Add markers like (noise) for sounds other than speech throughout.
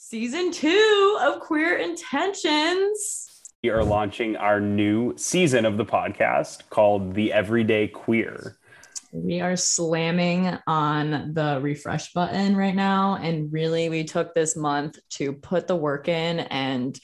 season two of Queer Intentions. We are launching our new season of the podcast called The Everyday Queer. We are slamming on the refresh button right now. And really, we took this month to put the work in and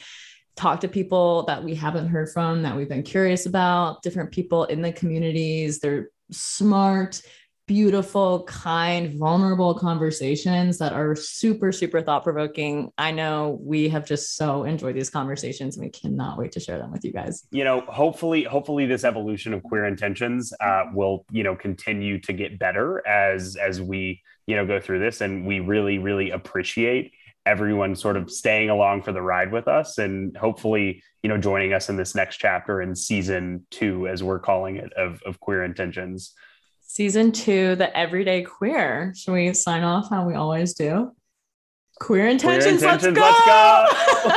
talk to people that we haven't heard from, that we've been curious about, different people in the communities. They're smart, beautiful, kind, vulnerable conversations that are super, super thought provoking. I know we have just so enjoyed these conversations and we cannot wait to share them with you guys. You know, hopefully, hopefully this evolution of queer intentions uh, will, you know, continue to get better as as we, you know, go through this. And we really, really appreciate everyone sort of staying along for the ride with us and hopefully you know joining us in this next chapter in season two as we're calling it of, of queer intentions Season two, the everyday queer. Should we sign off how we always do? Queer intentions, queer intentions let's go.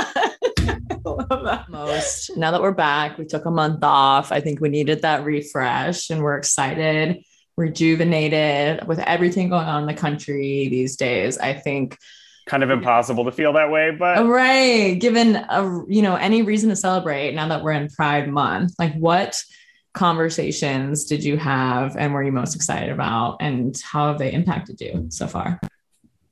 Let's go. (laughs) Most now that we're back, we took a month off. I think we needed that refresh and we're excited, rejuvenated with everything going on in the country these days. I think kind of impossible to feel that way but right given a you know any reason to celebrate now that we're in pride month like what conversations did you have and were you most excited about and how have they impacted you so far?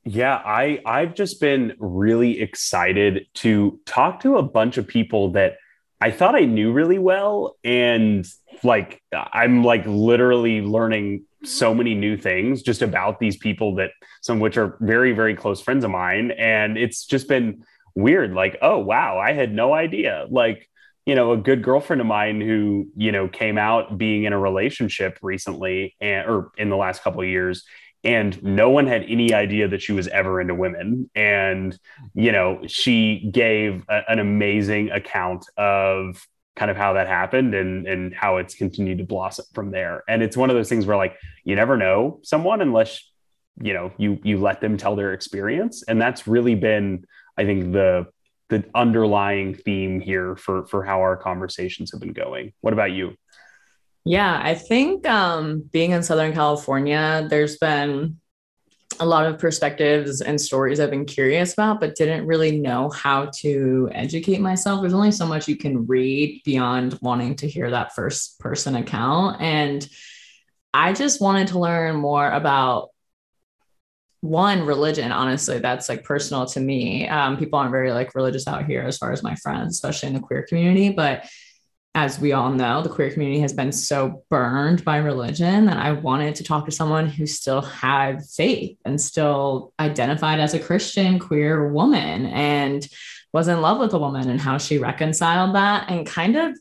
Yeah i i've just been really excited to talk to a bunch of people that i thought i knew really well and like i'm like literally learning so many new things just about these people that some of which are very very close friends of mine and it's just been weird like oh wow i had no idea. Like you know, a good girlfriend of mine who, you know, came out being in a relationship recently and or in the last couple of years and no one had any idea that she was ever into women. And you know she gave a, an amazing account of kind of how that happened and and how it's continued to blossom from there. And it's one of those things where like you never know someone unless you know you you let them tell their experience. And that's really been i think the the underlying theme here for for how our conversations have been going. What about you? Yeah, I think um, being in Southern California, there's been a lot of perspectives and stories I've been curious about, but didn't really know how to educate myself. There's only so much you can read beyond wanting to hear that first person account. And I just wanted to learn more about one religion honestly that's like personal to me. Um, people aren't very like religious out here as far as my friends especially in the queer community but as we all know the queer community has been so burned by religion that i wanted to talk to someone who still had faith and still identified as a christian queer woman and was in love with a woman and how she reconciled that and kind of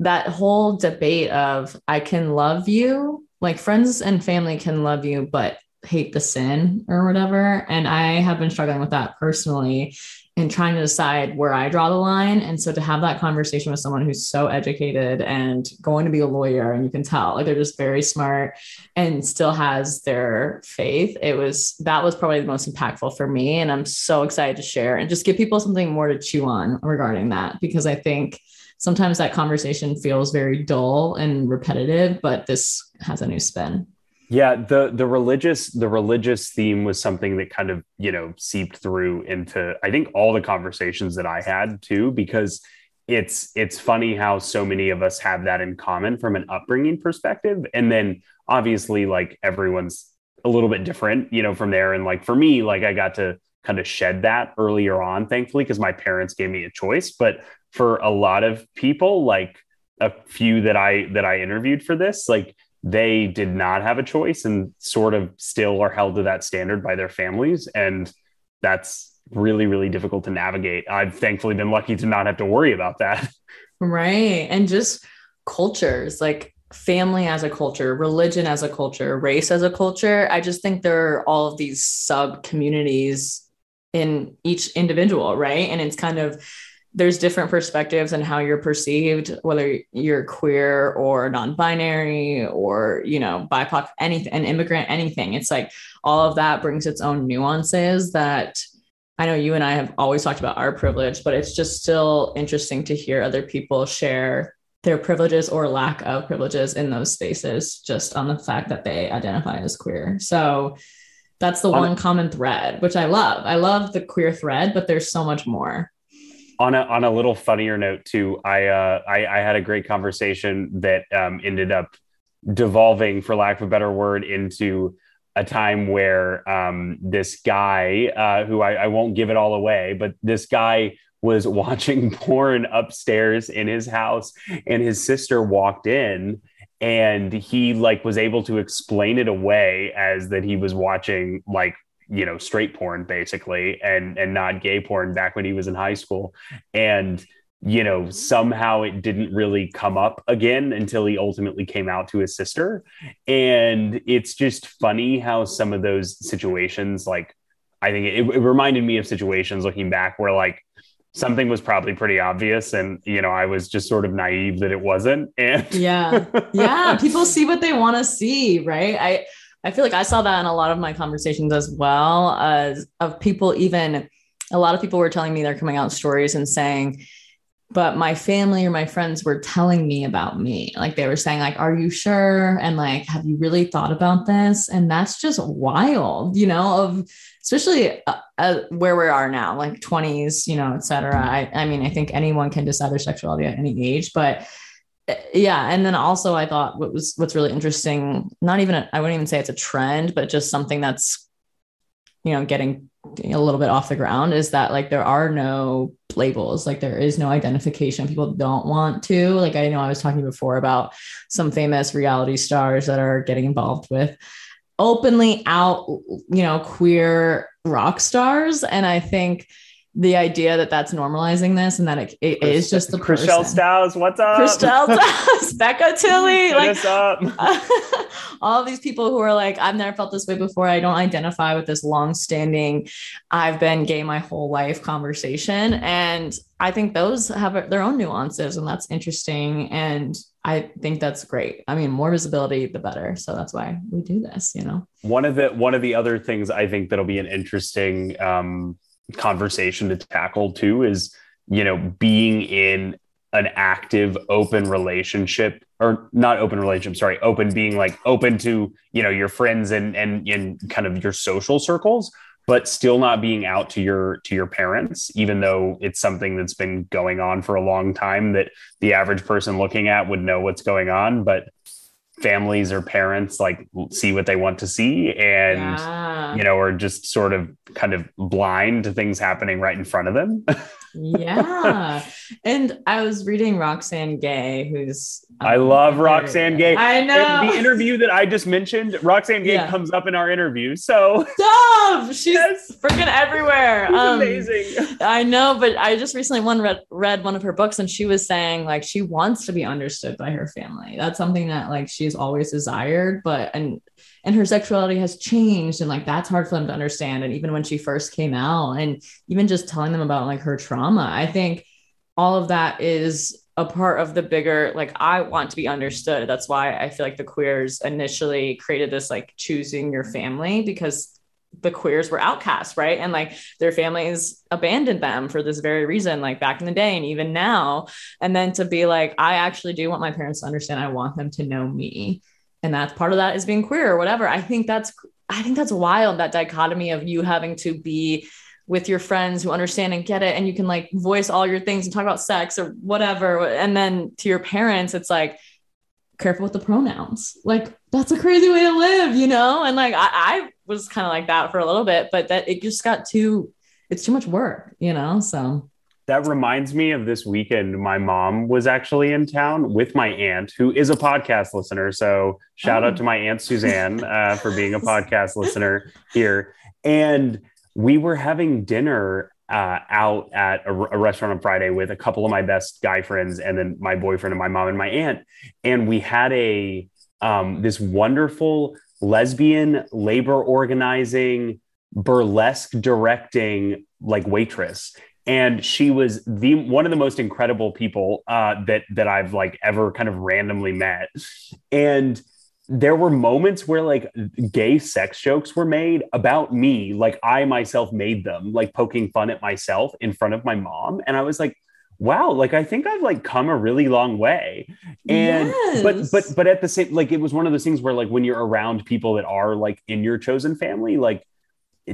that whole debate of i can love you like friends and family can love you but hate the sin or whatever. And I have been struggling with that personally and trying to decide where I draw the line. And so to have that conversation with someone who's so educated and going to be a lawyer, and you can tell like they're just very smart and still has their faith, it was that was probably the most impactful for me. And I'm so excited to share and just give people something more to chew on regarding that because I think sometimes that conversation feels very dull and repetitive, but this has a new spin. Yeah, the the religious the religious theme was something that kind of you know seeped through into I think all the conversations that I had too because it's it's funny how so many of us have that in common from an upbringing perspective. And then obviously like everyone's a little bit different you know from there. And like for me like I got to kind of shed that earlier on thankfully because my parents gave me a choice. But for a lot of people like a few that I that I interviewed for this like they did not have a choice and sort of still are held to that standard by their families. And that's really, really difficult to navigate. I've thankfully been lucky to not have to worry about that. (laughs) Right. And just cultures like family as a culture, religion as a culture, race as a culture. I just think there are all of these sub communities in each individual, right? And it's kind of there's different perspectives and how you're perceived whether you're queer or non-binary or you know bipoc anything an immigrant anything it's like all of that brings its own nuances that i know you and i have always talked about our privilege but it's just still interesting to hear other people share their privileges or lack of privileges in those spaces just on the fact that they identify as queer so That's the one common thread, which I love. I love the queer thread, but there's so much more. On a on a little funnier note too, I uh, I, I had a great conversation that um, ended up devolving, for lack of a better word, into a time where um, this guy, uh, who I, I won't give it all away, but this guy was (laughs) watching porn upstairs in his house, and his sister walked in and he like was able to explain it away as that he was watching like you know straight porn basically and and not gay porn back when he was in high school. And you know somehow it didn't really come up again until he ultimately came out to his sister. And it's just funny how some of those situations like i think it, it reminded me of situations looking back where like something was probably pretty obvious and you know i was just sort of naive that it wasn't. And yeah. Yeah. (laughs) People see what they want to see right? I i feel like i saw that in a lot of my conversations as well as of people even a lot of people were telling me they're coming out stories and saying but my family or my friends were telling me about me. Like they were saying like are you sure? And like have you really thought about this? And that's just wild you know of especially uh, uh, where we are now like 20s you know et cetera. I, I mean i think anyone can decide their sexuality at any age but yeah and then also i thought what was what's really interesting not even I wouldn't even say it's a trend but just something that's you know getting a little bit off the ground is that like there are no labels. Like there is no identification. People don't want to. Like i know i was talking before about some famous reality stars that are getting involved with openly out you know queer rock stars. And i think the idea that that's normalizing this and that it, it is just the Chrishell person. Stause, what's up? Chrishell (laughs) Stause, Becca Tilley, like (laughs) all these people who are like, I've never felt this way before. I don't identify with this long-standing, I've been gay my whole life conversation, and I think those have their own nuances, and that's interesting. And I think that's great. I mean, more visibility, the better. So that's why we do this. You know, one of the one of the other things I think that'll be an interesting. Um, conversation to tackle too is you know being in an active open relationship or not open relationship sorry open being like open to you know your friends and and in kind of your social circles but still not being out to your to your parents even though it's something that's been going on for a long time that the average person looking at would know what's going on. But families or parents like see what they want to see and yeah. you know are just sort of kind of blind to things happening right in front of them (laughs) yeah. And i was reading roxane gay who's um, i love roxane gay. I know the interview that i just mentioned roxane gay yeah. comes up in our interview so. Stop! (laughs) she's yes. freaking everywhere. She's um, amazing. I know but i just recently one read, read one of her books and she was saying like she wants to be understood by her family. That's something that like she's always desired but and and her sexuality has changed. And like that's hard for them to understand. And even when she first came out and even just telling them about like her trauma i think all of that is a part of the bigger like i want to be understood. That's why i feel like the queers initially created this like choosing your family because the queers were outcasts right? And like their families abandoned them for this very reason like back in the day and even now. And then to be like i actually do want my parents to understand. I want them to know me and that's part of that is being queer or whatever. I think that's i think that's wild that dichotomy of you having to be with your friends who understand and get it and you can like voice all your things and talk about sex or whatever. And then to your parents it's like careful with the pronouns. Like that's a crazy way to live you know? And like i, I was kind of like that for a little bit but that it just got too it's too much work you know? So that reminds me of this weekend. My mom was actually in town with my aunt, who is a podcast listener. So shout oh. out to my aunt Suzanne (laughs) uh, for being a podcast listener here. And we were having dinner uh, out at a, a, restaurant on Friday with a couple of my best guy friends, and then my boyfriend and my mom and my aunt. And we had a um, this wonderful lesbian labor organizing burlesque directing like waitress and she was the one of the most incredible people uh, that that I've like ever kind of randomly met. And there were moments where like gay sex jokes were made about me, like I myself made them, like poking fun at myself in front of my mom, and I was like, wow like i think i've like come a really long way and yes. but but but at the same like it was one of those things where like when you're around people that are like in your chosen family like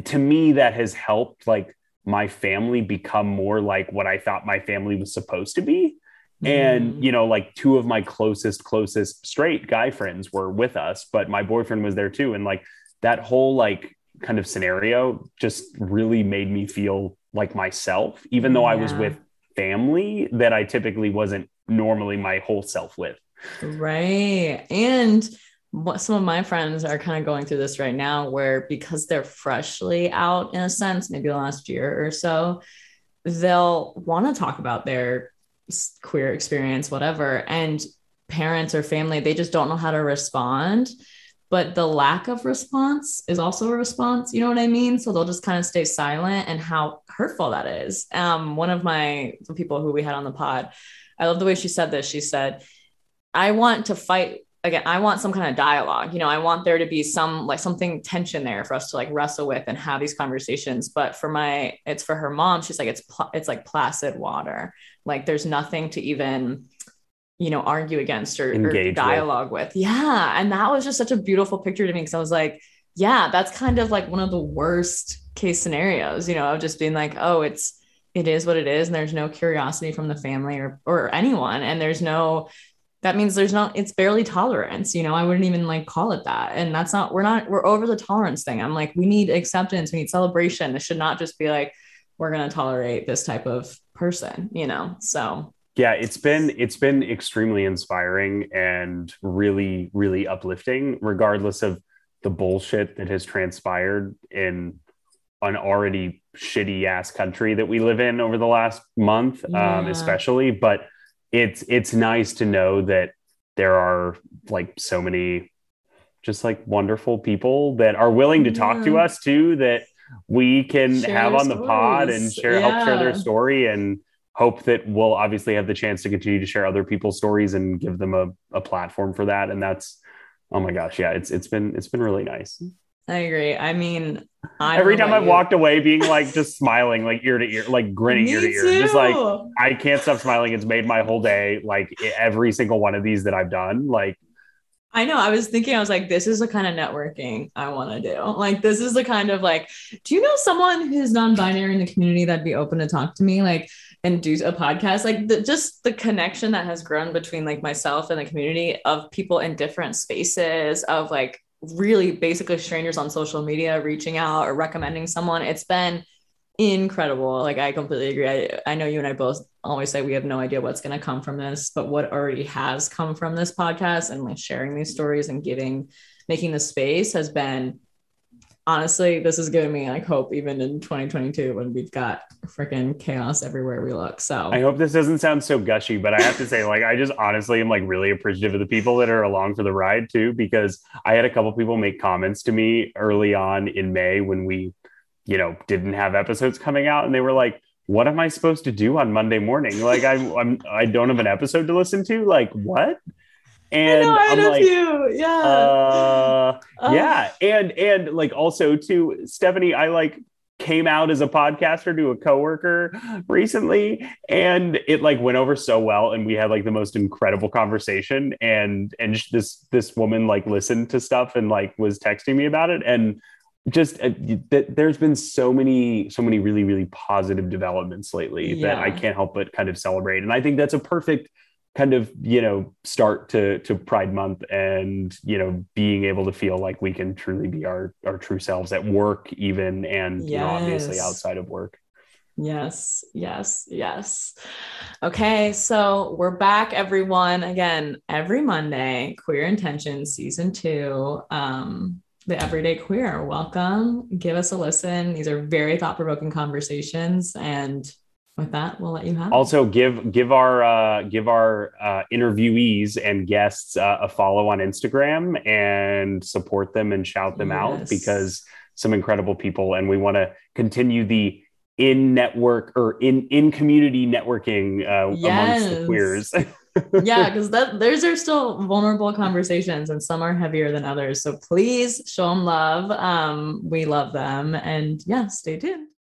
to me that has helped like my family become more like what i thought my family was supposed to be and mm. you know like two of my closest closest straight guy friends were with us but my boyfriend was there too and like that whole like kind of scenario just really made me feel like myself even though yeah. i was with family that i typically wasn't normally my whole self with right and what some of my friends are kind of going through this right now where because they're freshly out in a sense maybe the last year or so they'll want to talk about their queer experience, whatever. And parents or family, they just don't know how to respond. But the lack of response is also a response. You know what I mean? So they'll just kind of stay silent and how hurtful that is. Um, one of my people who we had on the pod, I love the way she said this. She said, I want to fight again i want some kind of dialogue you know i want there to be some like something tension there for us to like wrestle with and have these conversations but for my it's for her mom she's like it's pl- it's like placid water like there's nothing to even, you know, argue against or, or dialogue with. with. Yeah. And that was just such a beautiful picture to me because I was like, yeah, that's kind of like one of the worst case scenarios, you know, of just being like, oh, it's, it is what it is. And there's no curiosity from the family or, or anyone. And there's no, that means there's not, it's barely tolerance, you know, I wouldn't even like call it that. And that's not, we're not, we're over the tolerance thing. I'm like, we need acceptance. We need celebration. It should not just be like, we're going to tolerate this type of person, you know? So yeah, it's been it's been extremely inspiring and really really uplifting regardless of the bullshit that has transpired in an already shitty ass country that we live in over the last month um, yeah. um, especially but it's it's nice to know that there are like so many just like wonderful people that are willing to talk yeah. to us too that we can share have on the pod and share yeah. help share their story and hope that we'll obviously have the chance to continue to share other people's stories and give them a, a platform for that and that's oh my gosh yeah it's it's been it's been really nice I agree. I mean, I every time I've you. walked away being like (laughs) just smiling, like ear to ear, like grinning ear to ear, too. just like I can't stop smiling. It's made my whole day. Like every single one of these that I've done, like I know. I was thinking, I was like, this is the kind of networking I want to do. Like, this is the kind of like, do you know someone who's non binary in the community that'd be open to talk to me? Like, and do a podcast like the, just the connection that has grown between like myself and the community of people in different spaces of like really basically strangers on social media reaching out or recommending someone it's been incredible. Like I completely agree. I, I know you and I both always say we have no idea what's going to come from this, but what already has come from this podcast and like sharing these stories and giving, making the space has been honestly, this is giving me like hope even in 2022 when we've got freaking chaos everywhere we look. So I hope this doesn't sound so gushy, but I have to say, (laughs) like, I just honestly am like really appreciative of the people that are along for the ride too, because I had a couple people make comments to me early on in May when we you know, didn't have episodes coming out, and they were like, "What am I supposed to do on Monday morning? Like, I'm, I'm I don't have an episode to listen to. Like, what?" And I am like, you. yeah, uh, oh. yeah, and and like also to Stephanie, I like came out as a podcaster to a coworker recently and it like went over so well and we had like the most incredible conversation and and this this woman like listened to stuff and like was texting me about it and just uh, there's been so many so many really really positive developments lately yeah. that I can't help but kind of celebrate and I think that's a perfect kind of you know start to to pride month and you know being able to feel like we can truly be our our true selves at work even and yes. you know obviously outside of work yes yes yes okay so we're back everyone again every monday queer intention season two um the Everyday Queer. Welcome. Give us a listen. These are very thought provoking conversations. And with that, we'll let you have. Also, give give our uh, give our uh, interviewees and guests uh, a follow on Instagram and support them and shout them yes. out because some incredible people, and we want to continue the in network or in in community networking uh, yes. amongst the queers. (laughs) yeah, because that those are still vulnerable conversations, and some are heavier than others. So please show them love. Um, we love them, and yeah, stay tuned.